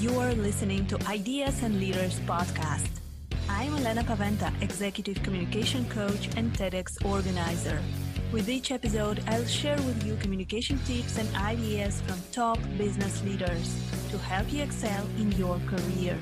You are listening to Ideas and Leaders podcast. I'm Elena Paventa, Executive Communication Coach and TEDx organizer. With each episode, I'll share with you communication tips and ideas from top business leaders to help you excel in your career.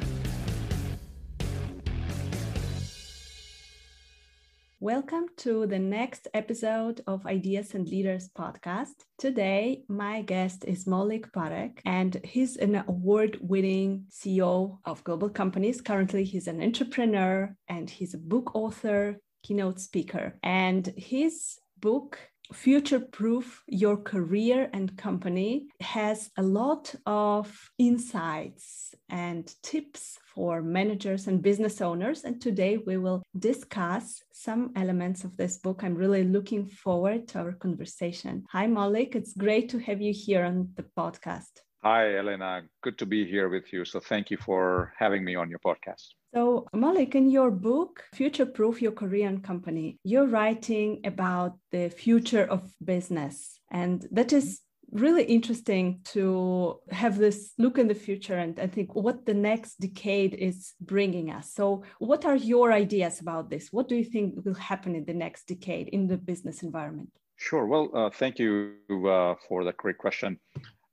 Welcome to the next episode of Ideas and Leaders podcast. Today, my guest is Maulik Parekh, and he's an award winning CEO of global companies. Currently, he's an entrepreneur and he's a book author, keynote speaker. And his book future proof your career and company has a lot of insights and tips for managers and business owners. And today we will discuss some elements of this book. I'm really looking forward to our conversation. Hi, Maulik. It's great to have you here on the podcast. Hi, Elena. Good to be here with you. So thank you for having me on your podcast. So, Maulik, in your book, Future Proof Your Career and Company, you're writing about the future of business. And that is really interesting to have this look in the future and I think what the next decade is bringing us. So, what are your ideas about this? What do you think will happen in the next decade in the business environment? Sure. Well, uh, thank you uh, for that great question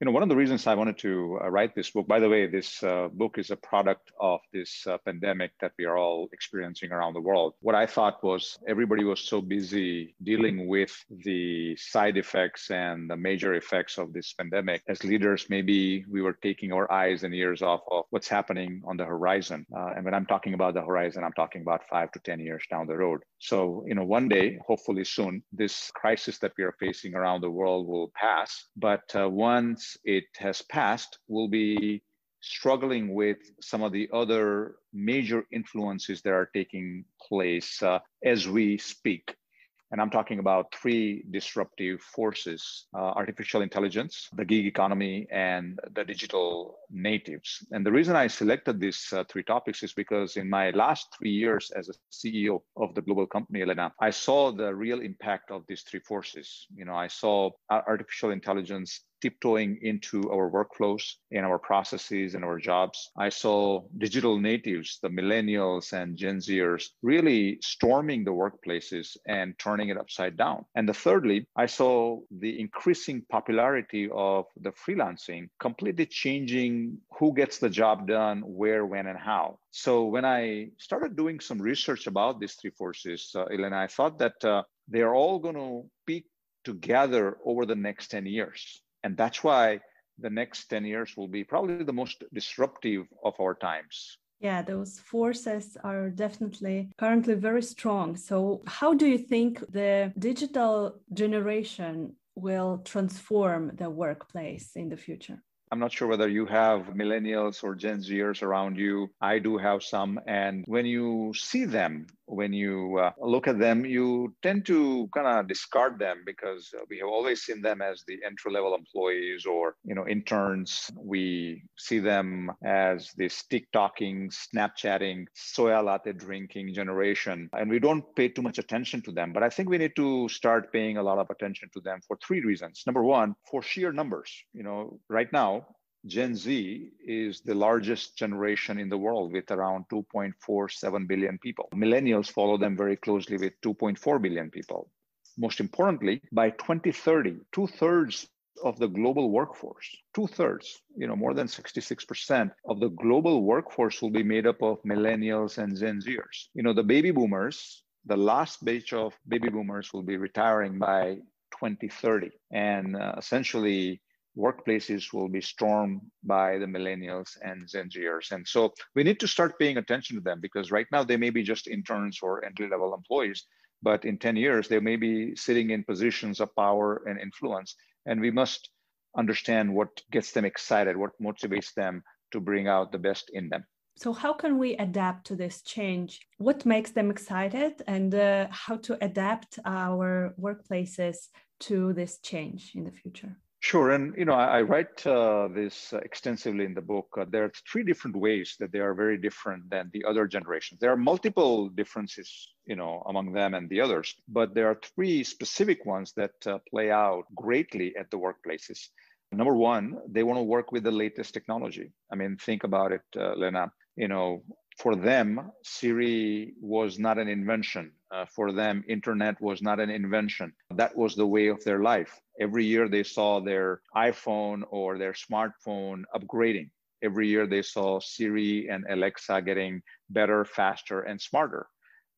you know, one of the reasons I wanted to uh, write this book, by the way, this uh, book is a product of this uh, pandemic that we are all experiencing around the world. What I thought was everybody was so busy dealing with the side effects and the major effects of this pandemic. As leaders, maybe we were taking our eyes and ears off of what's happening on the horizon. Uh, and when I'm talking about the horizon, I'm talking about five to 10 years down the road. So, you know, one day, hopefully soon, this crisis that we are facing around the world will pass. But uh, once once it has passed, we'll be struggling with some of the other major influences that are taking place uh, as we speak. And I'm talking about three disruptive forces uh, artificial intelligence, the gig economy, and the digital natives. And the reason I selected these uh, three topics is because in my last three years as a CEO of the global company, Elena, I saw the real impact of these three forces. You know, I saw artificial intelligence tiptoeing into our workflows and our processes and our jobs. I saw digital natives, the millennials and Gen Zers, really storming the workplaces and turning it upside down. And the thirdly, I saw the increasing popularity of the freelancing completely changing who gets the job done, where, when, and how. So when I started doing some research about these three forces, uh, Elena, I thought that uh, they are all going to peak together over the next 10 years. And that's why the next 10 years will be probably the most disruptive of our times. Yeah, those forces are definitely currently very strong. So, how do you think the digital generation will transform the workplace in the future? I'm not sure whether you have millennials or Gen Zers around you. I do have some. And when you see them when you uh, look at them, you tend to kind of discard them because we have always seen them as the entry level employees or you know interns. We see them as this TikToking, Snapchatting, soya latte drinking generation, and we don't pay too much attention to them. But I think we need to start paying a lot of attention to them for three reasons. Number one, for sheer numbers. You know, right now Gen Z is the largest generation in the world with around 2.47 billion people. Millennials follow them very closely with 2.4 billion people. Most importantly, by 2030, two thirds of the global workforce, two thirds, you know, more than 66% of the global workforce will be made up of millennials and Gen Zers. You know, the baby boomers, the last batch of baby boomers will be retiring by 2030. And uh, essentially, workplaces will be stormed by the millennials and Gen Zers. And so we need to start paying attention to them because right now they may be just interns or entry level employees, but in 10 years, they may be sitting in positions of power and influence. And we must understand what gets them excited, what motivates them to bring out the best in them. So, how can we adapt to this change? What makes them excited, and uh, how to adapt our workplaces to this change in the future? Sure, and you know, I, I write uh, this extensively in the book. Uh, there are three different ways that they are very different than the other generations. There are multiple differences, you know, among them and the others, but there are three specific ones that uh, play out greatly at the workplaces. number one, they want to work with the latest technology. I mean, think about it, uh, Lena. You know, for them, Siri was not an invention. Uh, for them, internet was not an invention. That was the way of their life. Every year they saw their iPhone or their smartphone upgrading. Every year they saw Siri and Alexa getting better, faster, and smarter.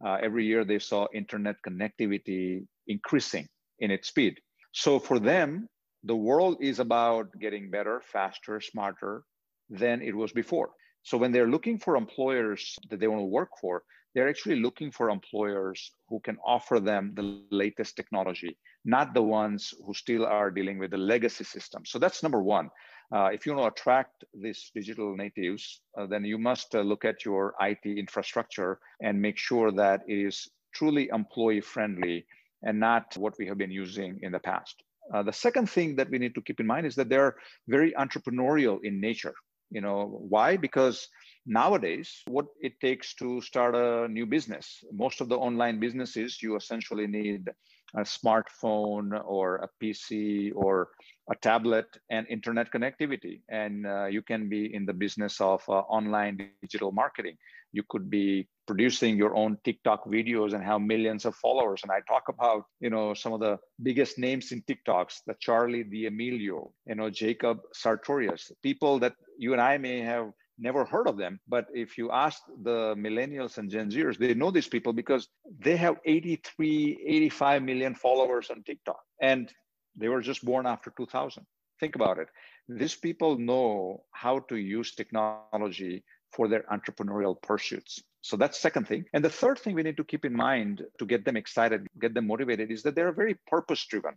Uh, every year they saw internet connectivity increasing in its speed. So for them, the world is about getting better, faster, smarter than it was before. So when they're looking for employers that they want to work for, they're actually looking for employers who can offer them the latest technology, not the ones who still are dealing with the legacy system. So that's number one. Uh, if you want to attract these digital natives, uh, then you must uh, look at your IT infrastructure and make sure that it is truly employee friendly and not what we have been using in the past. Uh, the second thing that we need to keep in mind is that they're very entrepreneurial in nature. You know, why? Because nowadays, what it takes to start a new business, most of the online businesses, you essentially need a smartphone or a PC or a tablet and internet connectivity. And uh, you can be in the business of uh, online digital marketing. You could be producing your own TikTok videos and have millions of followers. And I talk about, you know, some of the biggest names in TikToks, the Charli D'Amelio, you know, Jacob Sartorius, people that you and I may have never heard of them. But if you ask the millennials and Gen Zers, they know these people because they have 83, 85 million followers on TikTok. And they were just born after 2000. Think about it. These people know how to use technology for their entrepreneurial pursuits. So that's second thing. And the third thing we need to keep in mind to get them excited, get them motivated is that they're very purpose driven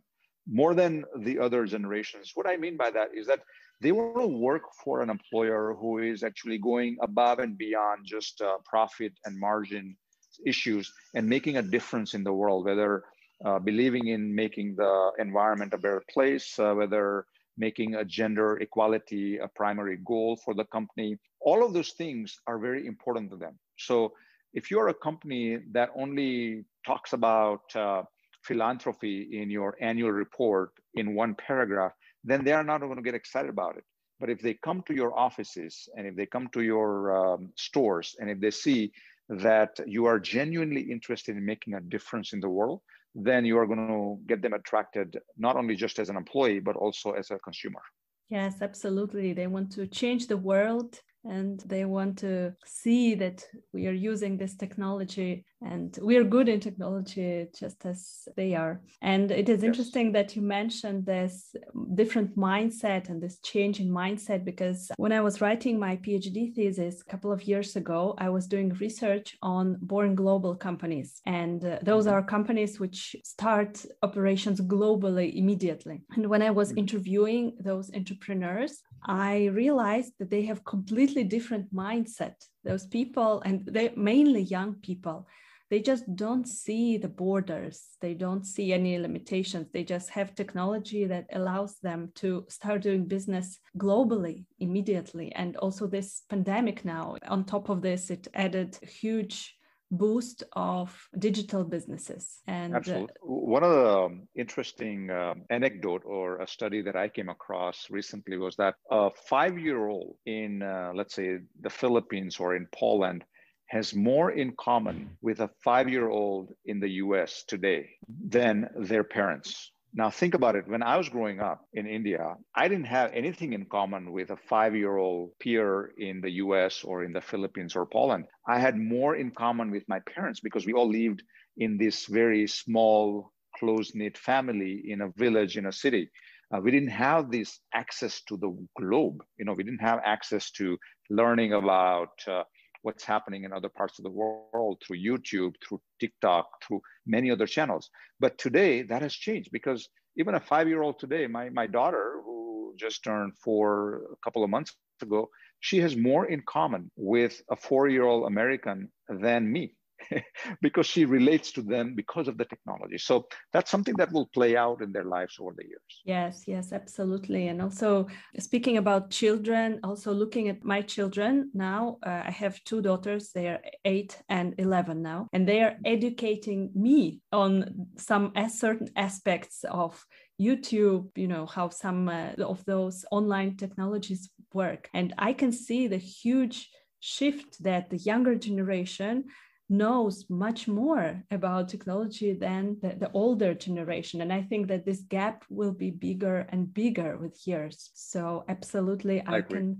more than the other generations. What I mean by that is that they want to work for an employer who is actually going above and beyond just uh, profit and margin issues and making a difference in the world, whether uh, believing in making the environment a better place, uh, whether making a gender equality a primary goal for the company. All of those things are very important to them. So if you're a company that only talks about uh, philanthropy in your annual report in one paragraph, then they are not going to get excited about it. But if they come to your offices and if they come to your um, stores and if they see that you are genuinely interested in making a difference in the world, then you are going to get them attracted not only just as an employee, but also as a consumer. Yes, absolutely. They want to change the world and they want to see that we are using this technology and we are good in technology just as they are and it is yes. interesting that you mentioned this different mindset and this change in mindset because when i was writing my phd thesis a couple of years ago i was doing research on born global companies and uh, those mm-hmm. are companies which start operations globally immediately and when i was mm-hmm. interviewing those entrepreneurs i realized that they have completely different mindset those people and they're mainly young people. They just don't see the borders. They don't see any limitations. They just have technology that allows them to start doing business globally immediately. And also this pandemic now on top of this it added huge boost of digital businesses and uh, Absolutely. One of the um, interesting um, anecdote or a study that i came across recently was that a five year old in uh, let's say the philippines or in poland has more in common with a five year old in the US today than their parents. Now, think about it. When I was growing up in India, I didn't have anything in common with a five year old peer in the US or in the Philippines or Poland. I had more in common with my parents because we all lived in this very small, close knit family in a village, in a city. Uh, we didn't have this access to the globe. You know, we didn't have access to learning about uh, what's happening in other parts of the world through YouTube, through TikTok, through many other channels. But today that has changed because even a five year old today, my, my daughter, who just turned four a couple of months ago, she has more in common with a four year old American than me. because she relates to them because of the technology. So that's something that will play out in their lives over the years. Yes, yes, absolutely. And also speaking about children, also looking at my children now, uh, I have two daughters, they are eight and 11 now, and they are educating me on some certain aspects of YouTube, you know, how some uh, of those online technologies work. And I can see the huge shift that the younger generation knows much more about technology than the, the, older generation. And I think that this gap will be bigger and bigger with years. So absolutely, I, I can.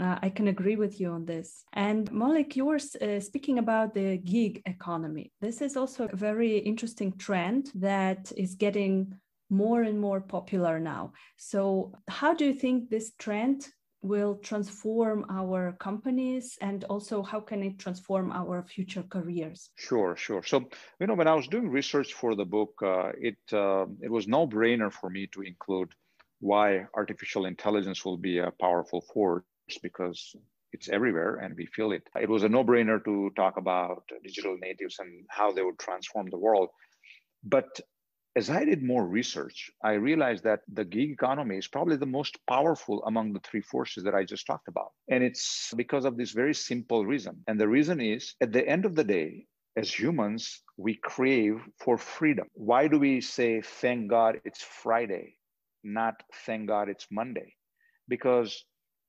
Uh, I can agree with you on this. And Maulik, you were uh, speaking about the gig economy. This is also a very interesting trend that is getting more and more popular now. So, how do you think this trend will transform our companies and also how can it transform our future careers. Sure sure. So you know when i was doing research for the book uh, it uh, it was no brainer for me to include why artificial intelligence will be a powerful force because it's everywhere and we feel it. It was a no brainer to talk about digital natives and how they would transform the world. But as I did more research, I realized that the gig economy is probably the most powerful among the three forces that I just talked about. And it's because of this very simple reason. And the reason is at the end of the day, as humans, we crave for freedom. Why do we say, thank God it's Friday, not thank God it's Monday? Because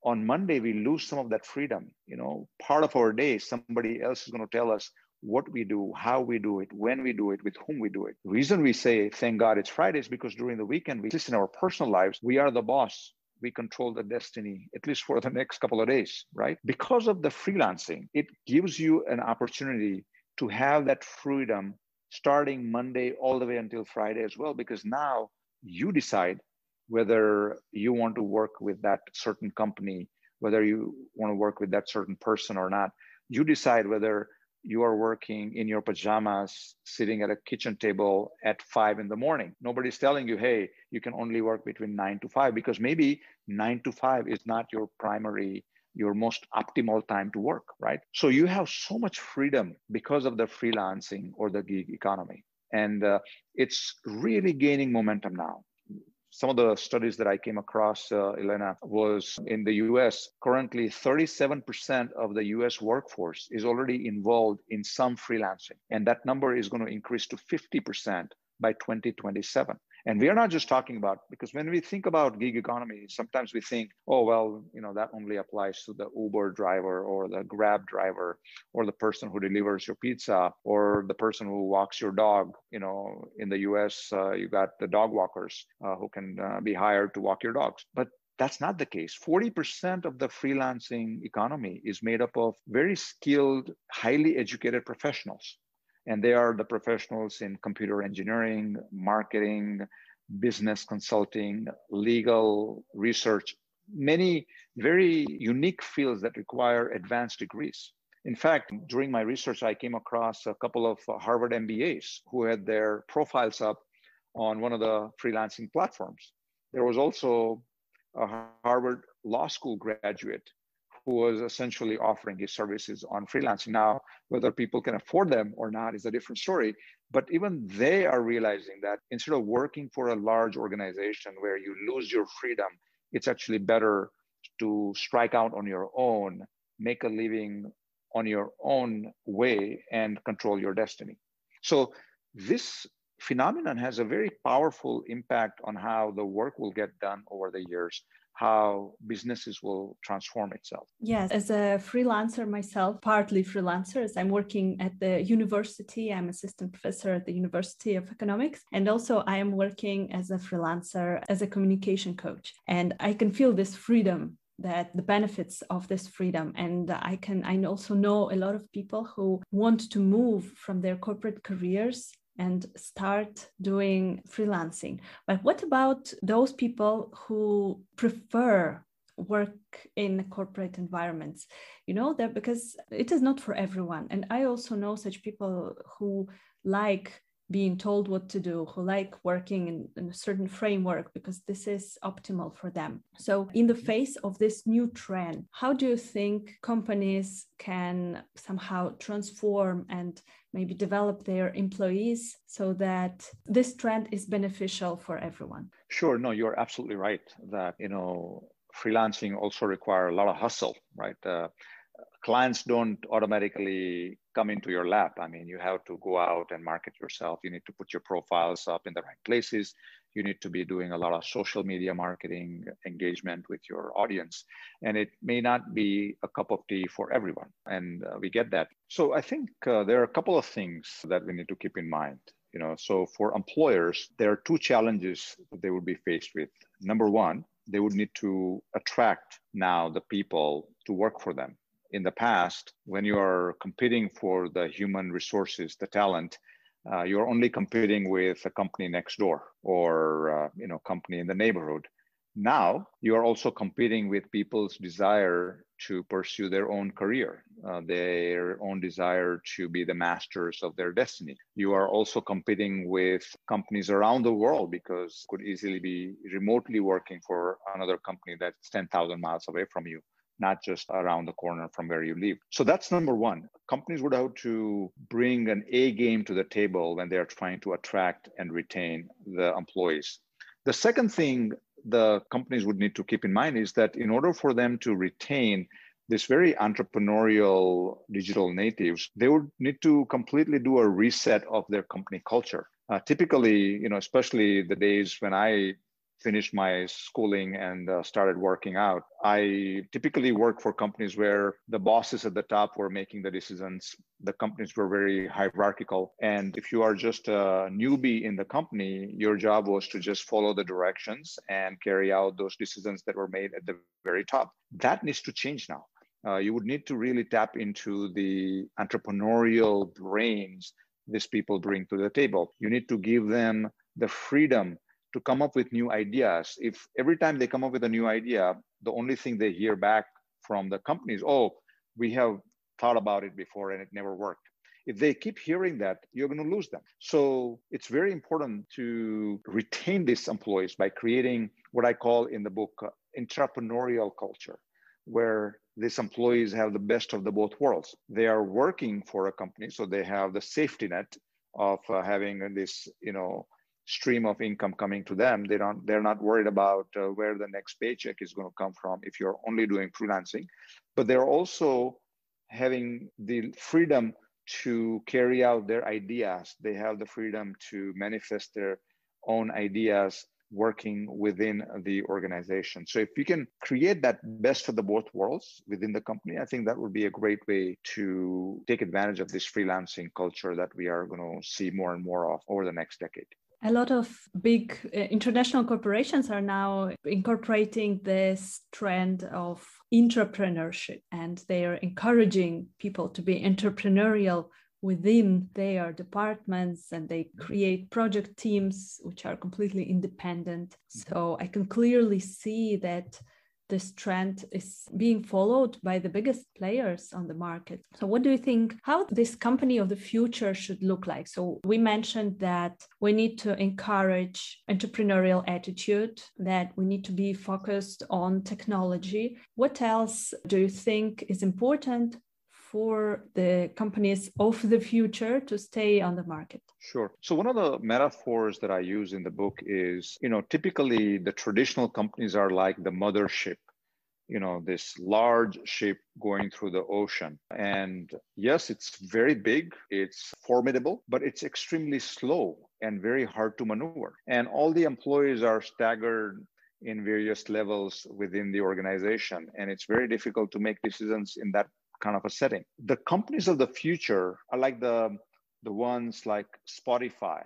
on Monday, we lose some of that freedom. You know, part of our day, somebody else is going to tell us, what we do, how we do it, when we do it, with whom we do it. The reason we say, thank God it's Friday is because during the weekend, we just in our personal lives, we are the boss. We control the destiny, at least for the next couple of days, right? Because of the freelancing, it gives you an opportunity to have that freedom starting Monday all the way until Friday as well, because now you decide whether you want to work with that certain company, whether you want to work with that certain person or not. You decide whether you are working in your pajamas, sitting at a kitchen table at five in the morning. Nobody's telling you, hey, you can only work between nine to five, because maybe nine to five is not your primary, your most optimal time to work, right? So you have so much freedom because of the freelancing or the gig economy. And uh, it's really gaining momentum now some of the studies that I came across, uh, Elena, was in the US. Currently, 37% of the US workforce is already involved in some freelancing. And that number is going to increase to 50% by 2027. And we are not just talking about because when we think about gig economy, sometimes we think, oh well, you know that only applies to the Uber driver or the Grab driver or the person who delivers your pizza or the person who walks your dog. You know, in the U.S., uh, you got the dog walkers uh, who can uh, be hired to walk your dogs. But that's not the case. 40% of the freelancing economy is made up of very skilled, highly educated professionals and they are the professionals in computer engineering, marketing, business consulting, legal research, many very unique fields that require advanced degrees. In fact, during my research, I came across a couple of Harvard MBAs who had their profiles up on one of the freelancing platforms. There was also a Harvard Law School graduate who was essentially offering his services on freelancing. Now, whether people can afford them or not is a different story. But even they are realizing that instead of working for a large organization where you lose your freedom, it's actually better to strike out on your own, make a living on your own way, and control your destiny. So, this phenomenon has a very powerful impact on how the work will get done over the years how businesses will transform itself. Yes, as a freelancer myself, partly freelancer, as I'm working at the university, I'm assistant professor at the University of Economics, and also I am working as a freelancer as a communication coach. And I can feel this freedom that the benefits of this freedom and i can i also know a lot of people who want to move from their corporate careers and start doing freelancing. But what about those people who prefer work in corporate environments you know that because it is not for everyone and i also know such people who like being told what to do, who like working in, in, a certain framework because this is optimal for them. So, in the face of this new trend, how do you think companies can somehow transform and maybe develop their employees so that this trend is beneficial for everyone? Sure. No, you're absolutely right that, you know, freelancing also require a lot of hustle, right? Uh, clients don't automatically come into your lap. I mean, you have to go out and market yourself. You need to put your profiles up in the right places. You need to be doing a lot of social media marketing engagement with your audience. And it may not be a cup of tea for everyone. And uh, we get that. So I think uh, there are a couple of things that we need to keep in mind. You know, so for employers, there are two challenges that they would be faced with. Number one, they would need to attract now the people to work for them in the past, when you are competing for the human resources, the talent, uh, you're only competing with a company next door or uh, you know company in the neighborhood. Now you are also competing with people's desire to pursue their own career, uh, their own desire to be the masters of their destiny. You are also competing with companies around the world because could easily be remotely working for another company that's 10,000 miles away from you not just around the corner from where you live. So that's number one. Companies would have to bring an A game to the table when they're trying to attract and retain the employees. The second thing the companies would need to keep in mind is that in order for them to retain this very entrepreneurial digital natives, they would need to completely do a reset of their company culture. Uh, typically, you know, especially the days when I finished my schooling and uh, started working out. I typically work for companies where the bosses at the top were making the decisions. The companies were very hierarchical. And if you are just a newbie in the company, your job was to just follow the directions and carry out those decisions that were made at the very top. That needs to change now. Uh, you would need to really tap into the entrepreneurial brains these people bring to the table. You need to give them the freedom to come up with new ideas. If every time they come up with a new idea, the only thing they hear back from the companies, oh, we have thought about it before and it never worked. If they keep hearing that, you're going to lose them. So it's very important to retain these employees by creating what I call in the book uh, entrepreneurial culture, where these employees have the best of the both worlds. They are working for a company, so they have the safety net of uh, having this, you know, stream of income coming to them they don't they're not worried about uh, where the next paycheck is going to come from if you're only doing freelancing. But they're also having the freedom to carry out their ideas. They have the freedom to manifest their own ideas working within the organization. So if you can create that best of the both worlds within the company i think that would be a great way to take advantage of this freelancing culture that we are going to see more and more of over the next decade a lot of big uh, international corporations are now incorporating this trend of entrepreneurship and they are encouraging people to be entrepreneurial within their departments and they create project teams which are completely independent. Mm-hmm. So I can clearly see that this trend is being followed by the biggest players on the market. So, what do you think how this company of the future should look like? So, we mentioned that we need to encourage entrepreneurial attitude, that we need to be focused on technology. What else do you think is important for the companies of the future to stay on the market? Sure. So one of the metaphors that I use in the book is, you know, typically the traditional companies are like the mothership, you know, this large ship going through the ocean. And yes, it's very big, it's formidable, but it's extremely slow and very hard to maneuver. And all the employees are staggered in various levels within the organization. And it's very difficult to make decisions in that kind of a setting. The companies of the future are like the, the ones like Spotify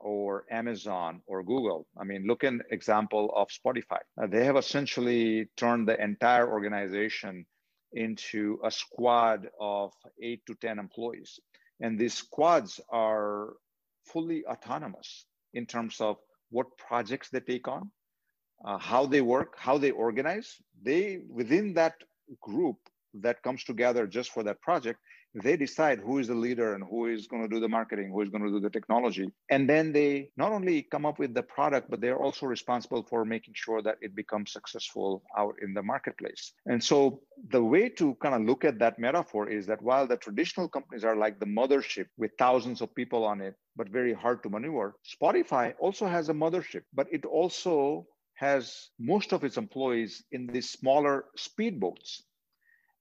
or Amazon or Google. I mean, look an example of Spotify. Uh, they have essentially turned the entire organization into a squad of eight to 10 employees. And these squads are fully autonomous in terms of what projects they take on, uh, how they work, how they organize. They, within that group, that comes together just for that project they decide who is the leader and who is going to do the marketing, who is going to do the technology. And then they not only come up with the product, but they're also responsible for making sure that it becomes successful out in the marketplace. And so the way to kind of look at that metaphor is that while the traditional companies are like the mothership with thousands of people on it, but very hard to maneuver, Spotify also has a mothership, but it also has most of its employees in these smaller speedboats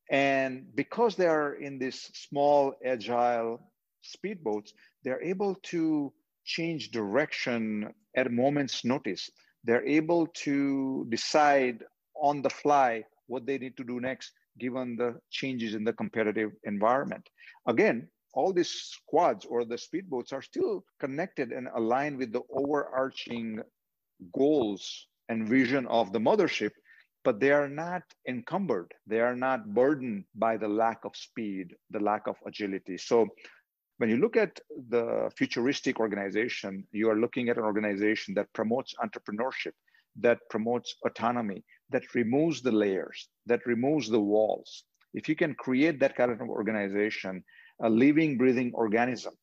and because they are in these small, agile speedboats, they're able to change direction at a moment's notice. They're able to decide on the fly what they need to do next, given the changes in the competitive environment. Again, all these squads or the speedboats are still connected and aligned with the overarching goals and vision of the mothership, but they are not encumbered. They are not burdened by the lack of speed, the lack of agility. So when you look at the futuristic organization, you are looking at an organization that promotes entrepreneurship, that promotes autonomy, that removes the layers, that removes the walls. If you can create that kind of organization, a living, breathing organism,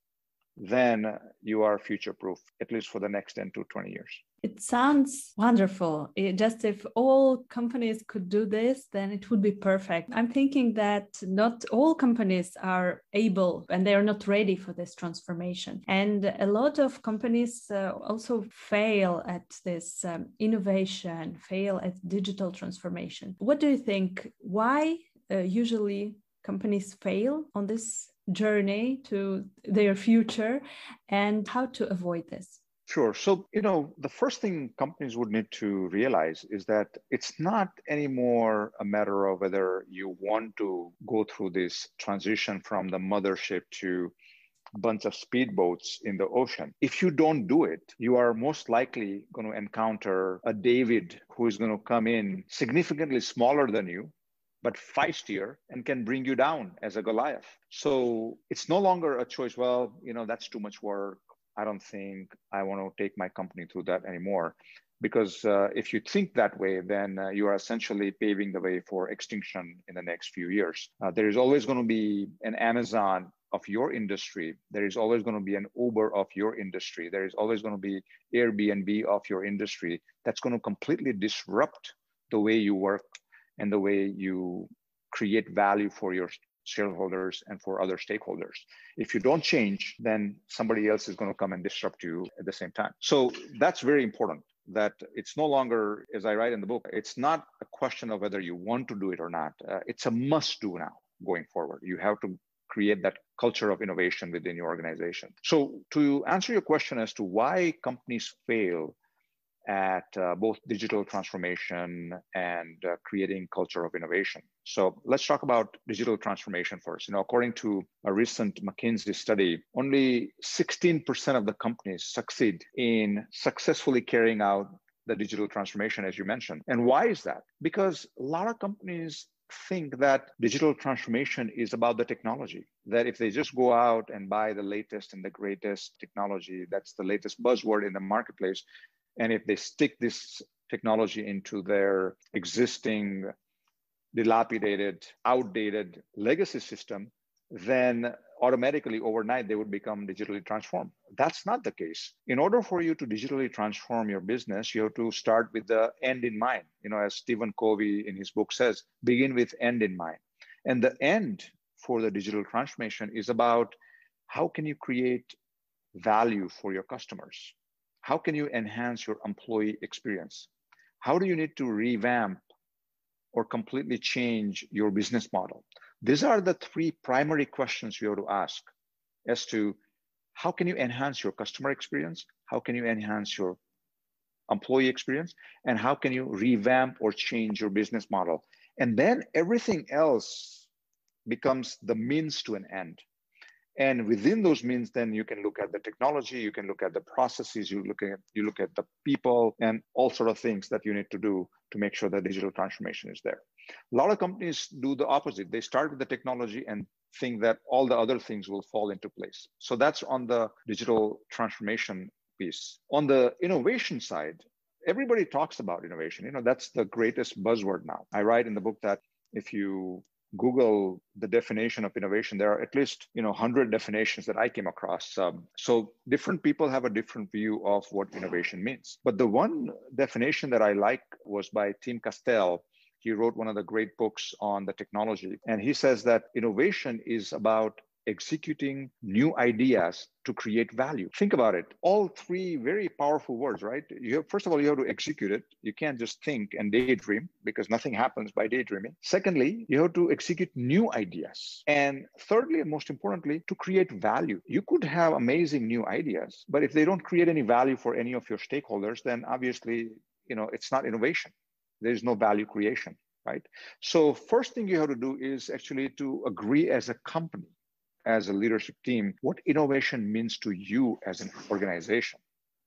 then you are future proof, at least for the next 10 to 20 years. It sounds wonderful. It just if all companies could do this, then it would be perfect. I'm thinking that not all companies are able and they are not ready for this transformation. And a lot of companies uh, also fail at this um, innovation, fail at digital transformation. What do you think? Why uh, usually companies fail on this journey to their future and how to avoid this? Sure. So, you know, the first thing companies would need to realize is that it's not anymore a matter of whether you want to go through this transition from the mothership to a bunch of speedboats in the ocean. If you don't do it, you are most likely going to encounter a David who is going to come in significantly smaller than you, but feistier and can bring you down as a Goliath. So it's no longer a choice. Well, you know, that's too much work. I don't think I want to take my company through that anymore. Because uh, if you think that way, then uh, you are essentially paving the way for extinction in the next few years. Uh, there is always going to be an Amazon of your industry. There is always going to be an Uber of your industry. There is always going to be Airbnb of your industry that's going to completely disrupt the way you work and the way you create value for your shareholders and for other stakeholders. If you don't change, then somebody else is going to come and disrupt you at the same time. So that's very important that it's no longer, as I write in the book, it's not a question of whether you want to do it or not. Uh, it's a must do now going forward. You have to create that culture of innovation within your organization. So, to answer your question as to why companies fail at uh, both digital transformation and uh, creating culture of innovation. So let's talk about digital transformation first. You know, according to a recent McKinsey study, only 16% of the companies succeed in successfully carrying out the digital transformation, as you mentioned. And why is that? Because a lot of companies think that digital transformation is about the technology that if they just go out and buy the latest and the greatest technology that's the latest buzzword in the marketplace and if they stick this technology into their existing dilapidated, outdated legacy system, then automatically overnight they would become digitally transformed. That's not the case. In order for you to digitally transform your business, you have to start with the end in mind. You know, as Stephen Covey in his book says, begin with end in mind. And the end for the digital transformation is about how can you create value for your customers? How can you enhance your employee experience? How do you need to revamp or completely change your business model? These are the three primary questions you have to ask as to how can you enhance your customer experience? How can you enhance your employee experience? And how can you revamp or change your business model? And then everything else becomes the means to an end. And within those means, then you can look at the technology, you can look at the processes, you look at you look at the people, and all sort of things that you need to do to make sure that digital transformation is there. A lot of companies do the opposite. They start with the technology and think that all the other things will fall into place. So that's on the digital transformation piece. On the innovation side, everybody talks about innovation. You know, that's the greatest buzzword now. I write in the book that if you Google the definition of innovation, there are at least you know 100 definitions that I came across. Um, so different people have a different view of what innovation means. But the one definition that I like was by Tim Kastelle. He wrote one of the great books on the technology, and he says that innovation is about executing new ideas to create value. Think about it. All three very powerful words, right? You have, first of all, you have to execute it. You can't just think and daydream because nothing happens by daydreaming. Secondly, you have to execute new ideas. And thirdly, and most importantly, to create value. You could have amazing new ideas, but if they don't create any value for any of your stakeholders, then obviously, you know, it's not innovation. There's no value creation right? So first thing you have to do is actually to agree as a company as a leadership team what innovation means to you as an organization.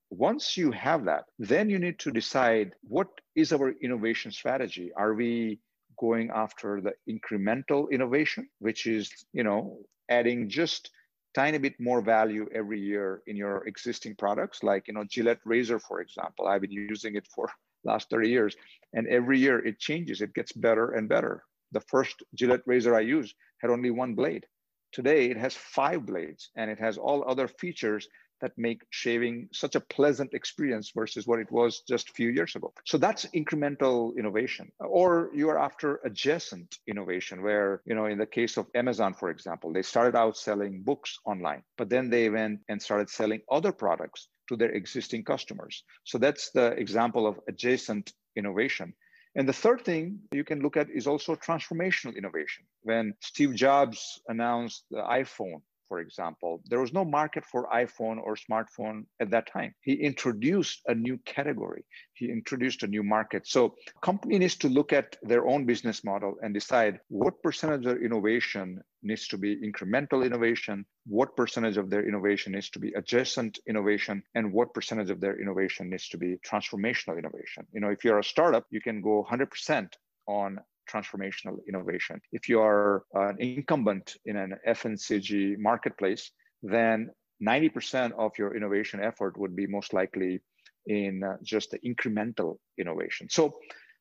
Once you have that, then you need to decide what is our innovation strategy. Are we going after the incremental innovation, which is, you know, adding just tiny bit more value every year in your existing products, like, you know, Gillette razor, for example. I've been using it for last 30 years, and every year it changes. It gets better and better. The first Gillette razor I used had only one blade. Today, it has five blades and it has all other features that make shaving such a pleasant experience versus what it was just a few years ago. So that's incremental innovation. Or you are after adjacent innovation, where, you know, in the case of Amazon, for example, they started out selling books online, but then they went and started selling other products to their existing customers. So that's the example of adjacent innovation. And the third thing you can look at is also transformational innovation. When Steve Jobs announced the iPhone, for example, there was no market for iPhone or smartphone at that time. He introduced a new category. He introduced a new market. So company needs to look at their own business model and decide what percentage of their innovation needs to be incremental innovation, what percentage of their innovation needs to be adjacent innovation, and what percentage of their innovation needs to be transformational innovation. You know, if you're a startup, you can go 100% on transformational innovation. If you are an incumbent in an FMCG marketplace, then 90% of your innovation effort would be most likely in uh, just the incremental innovation. So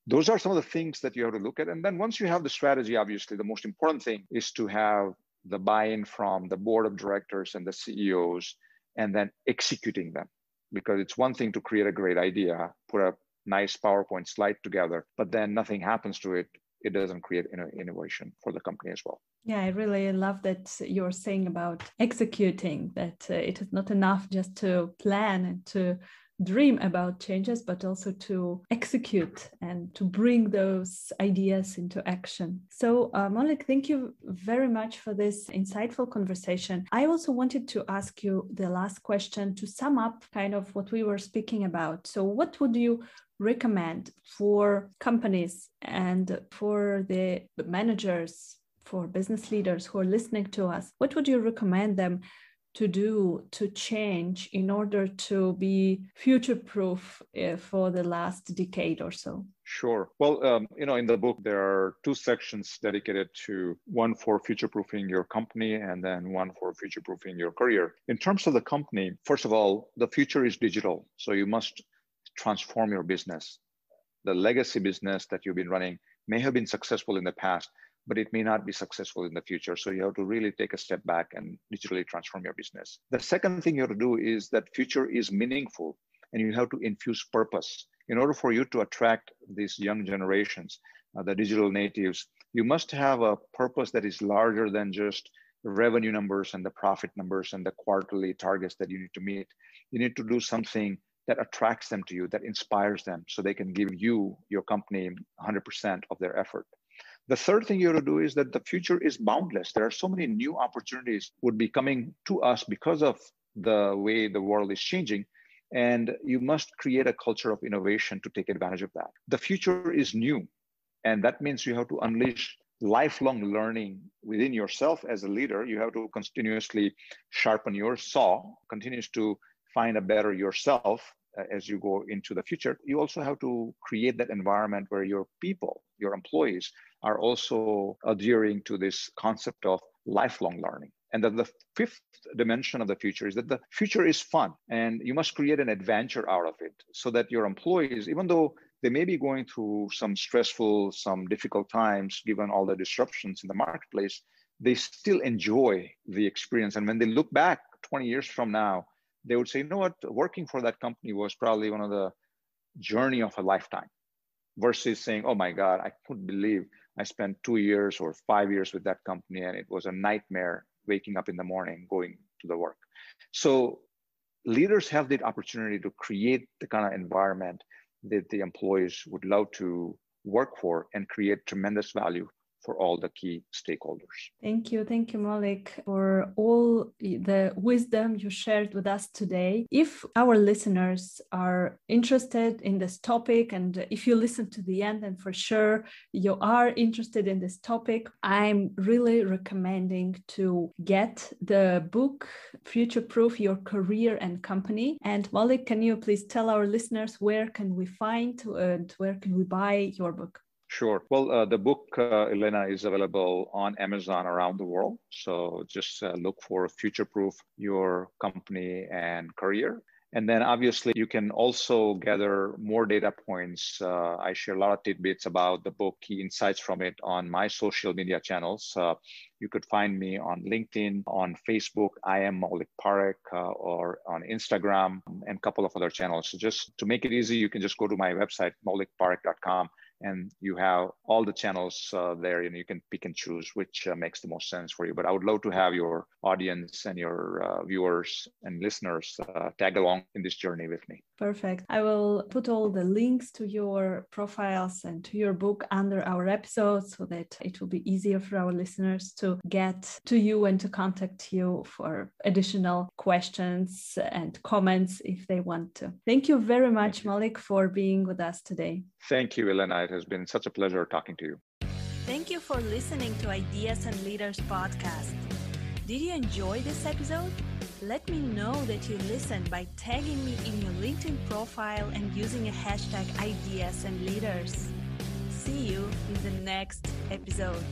those are some of the things that you have to look at. And then once you have the strategy, obviously, the most important thing is to have the buy-in from the board of directors and the CEOs, and then executing them. Because it's one thing to create a great idea, put a nice PowerPoint slide together, but then nothing happens to it it doesn't create innovation for the company as well. Yeah, I really love that you're saying about executing, that uh, it is not enough just to plan and to dream about changes, but also to execute and to bring those ideas into action. So, uh, thank you very much for this insightful conversation. I also wanted to ask you the last question to sum up kind of what we were speaking about. So, what would you recommend for companies and for the managers, for business leaders who are listening to us? What would you recommend them to do to change in order to be future proof uh, for the last decade or so? Sure. Well, um, you know, in the book, there are two sections dedicated to one for future proofing your company and then one for future proofing your career. In terms of the company, first of all, the future is digital. So you must transform your business. The legacy business that you've been running may have been successful in the past, but it may not be successful in the future. So you have to really take a step back and digitally transform your business. The second thing you have to do is that future is meaningful and you have to infuse purpose. In order for you to attract these young generations, uh, the digital natives, you must have a purpose that is larger than just revenue numbers and the profit numbers and the quarterly targets that you need to meet. You need to do something that attracts them to you, that inspires them so they can give you, your company, 100% of their effort. The third thing you have to do is that the future is boundless. There are so many new opportunities would be coming to us because of the way the world is changing. And you must create a culture of innovation to take advantage of that. The future is new. And that means you have to unleash lifelong learning within yourself as a leader. You have to continuously sharpen your saw, continues to find a better yourself uh, as you go into the future, you also have to create that environment where your people, your employees, are also adhering to this concept of lifelong learning. And then the fifth dimension of the future is that the future is fun and you must create an adventure out of it so that your employees, even though they may be going through some stressful, some difficult times, given all the disruptions in the marketplace. They still enjoy the experience. And when they look back 20 years from now, they would say, you know what, working for that company was probably one of the journey of a lifetime versus saying, oh my God, I couldn't believe I spent two years or five years with that company and it was a nightmare waking up in the morning, going to the work. So leaders have the opportunity to create the kind of environment that the employees would love to work for and create tremendous value for all the key stakeholders. Thank you. Thank you, Maulik, for all the wisdom you shared with us today. If our listeners are interested in this topic, and if you listen to the end, and for sure you are interested in this topic, I'm really recommending to get the book Future Proof Your Career and Company. And Maulik, can you please tell our listeners where can we find and where can we buy your book? Sure. Well, uh, the book, uh, Elena, is available on Amazon around the world. So just uh, look for Future Proof Your Company and Career. And then obviously, you can also gather more data points. Uh, I share a lot of tidbits about the book, key insights from it on my social media channels. Uh, you could find me on LinkedIn, on Facebook, I am Maulik Parekh, uh, or on Instagram, and a couple of other channels. So just to make it easy, you can just go to my website, maulikparekh.com and you have all the channels uh, there and you can pick and choose which uh, makes the most sense for you. But i would love to have your audience and your uh, viewers and listeners uh, tag along in this journey with me. Perfect. I will put all the links to your profiles and to your book under our episode so that it will be easier for our listeners to get to you and to contact you for additional questions and comments if they want to. Thank you very much Maulik for being with us today thank you elena it has been such a pleasure talking to you. Thank you for listening to Ideas and Leaders podcast. Did you enjoy this episode? Let me know that you listened by tagging me in your LinkedIn profile and using a hashtag Ideas and Leaders. See you in the next episode.